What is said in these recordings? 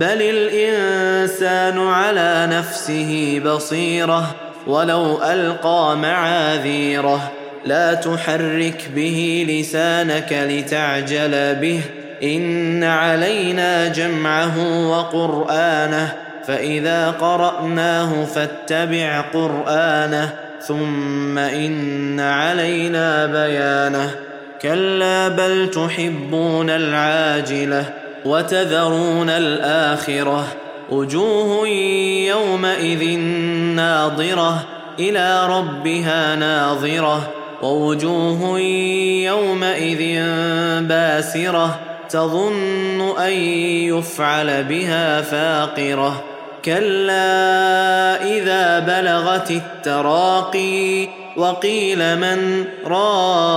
بل الإنسان على نفسه بصيرة ولو ألقى معاذيره. لا تحرك به لسانك لتعجل به. إن علينا جمعه وقرآنه. فإذا قرأناه فاتبع قرآنه. ثم إن علينا بيانه. كلا بل تحبون العاجلة. وتذرون الآخرة. وجوه يومئذ ناظرة. إلى ربها ناظرة. ووجوه يومئذ باسرة. تظن أن يفعل بها فاقرة. كلا إذا بلغت التراقي. وقيل من راق.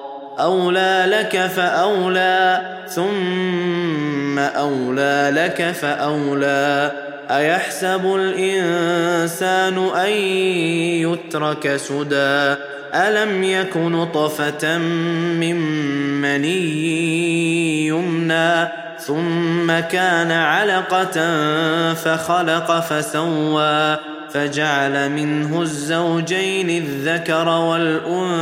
اولى لك فاولى ثم اولى لك فاولى. ايحسب الانسان ان يترك سدى؟ الم يك نطفه من مني يمنى؟ ثم كان علقه فخلق فسوى. فجعل منه الزوجين الذكر والانثى.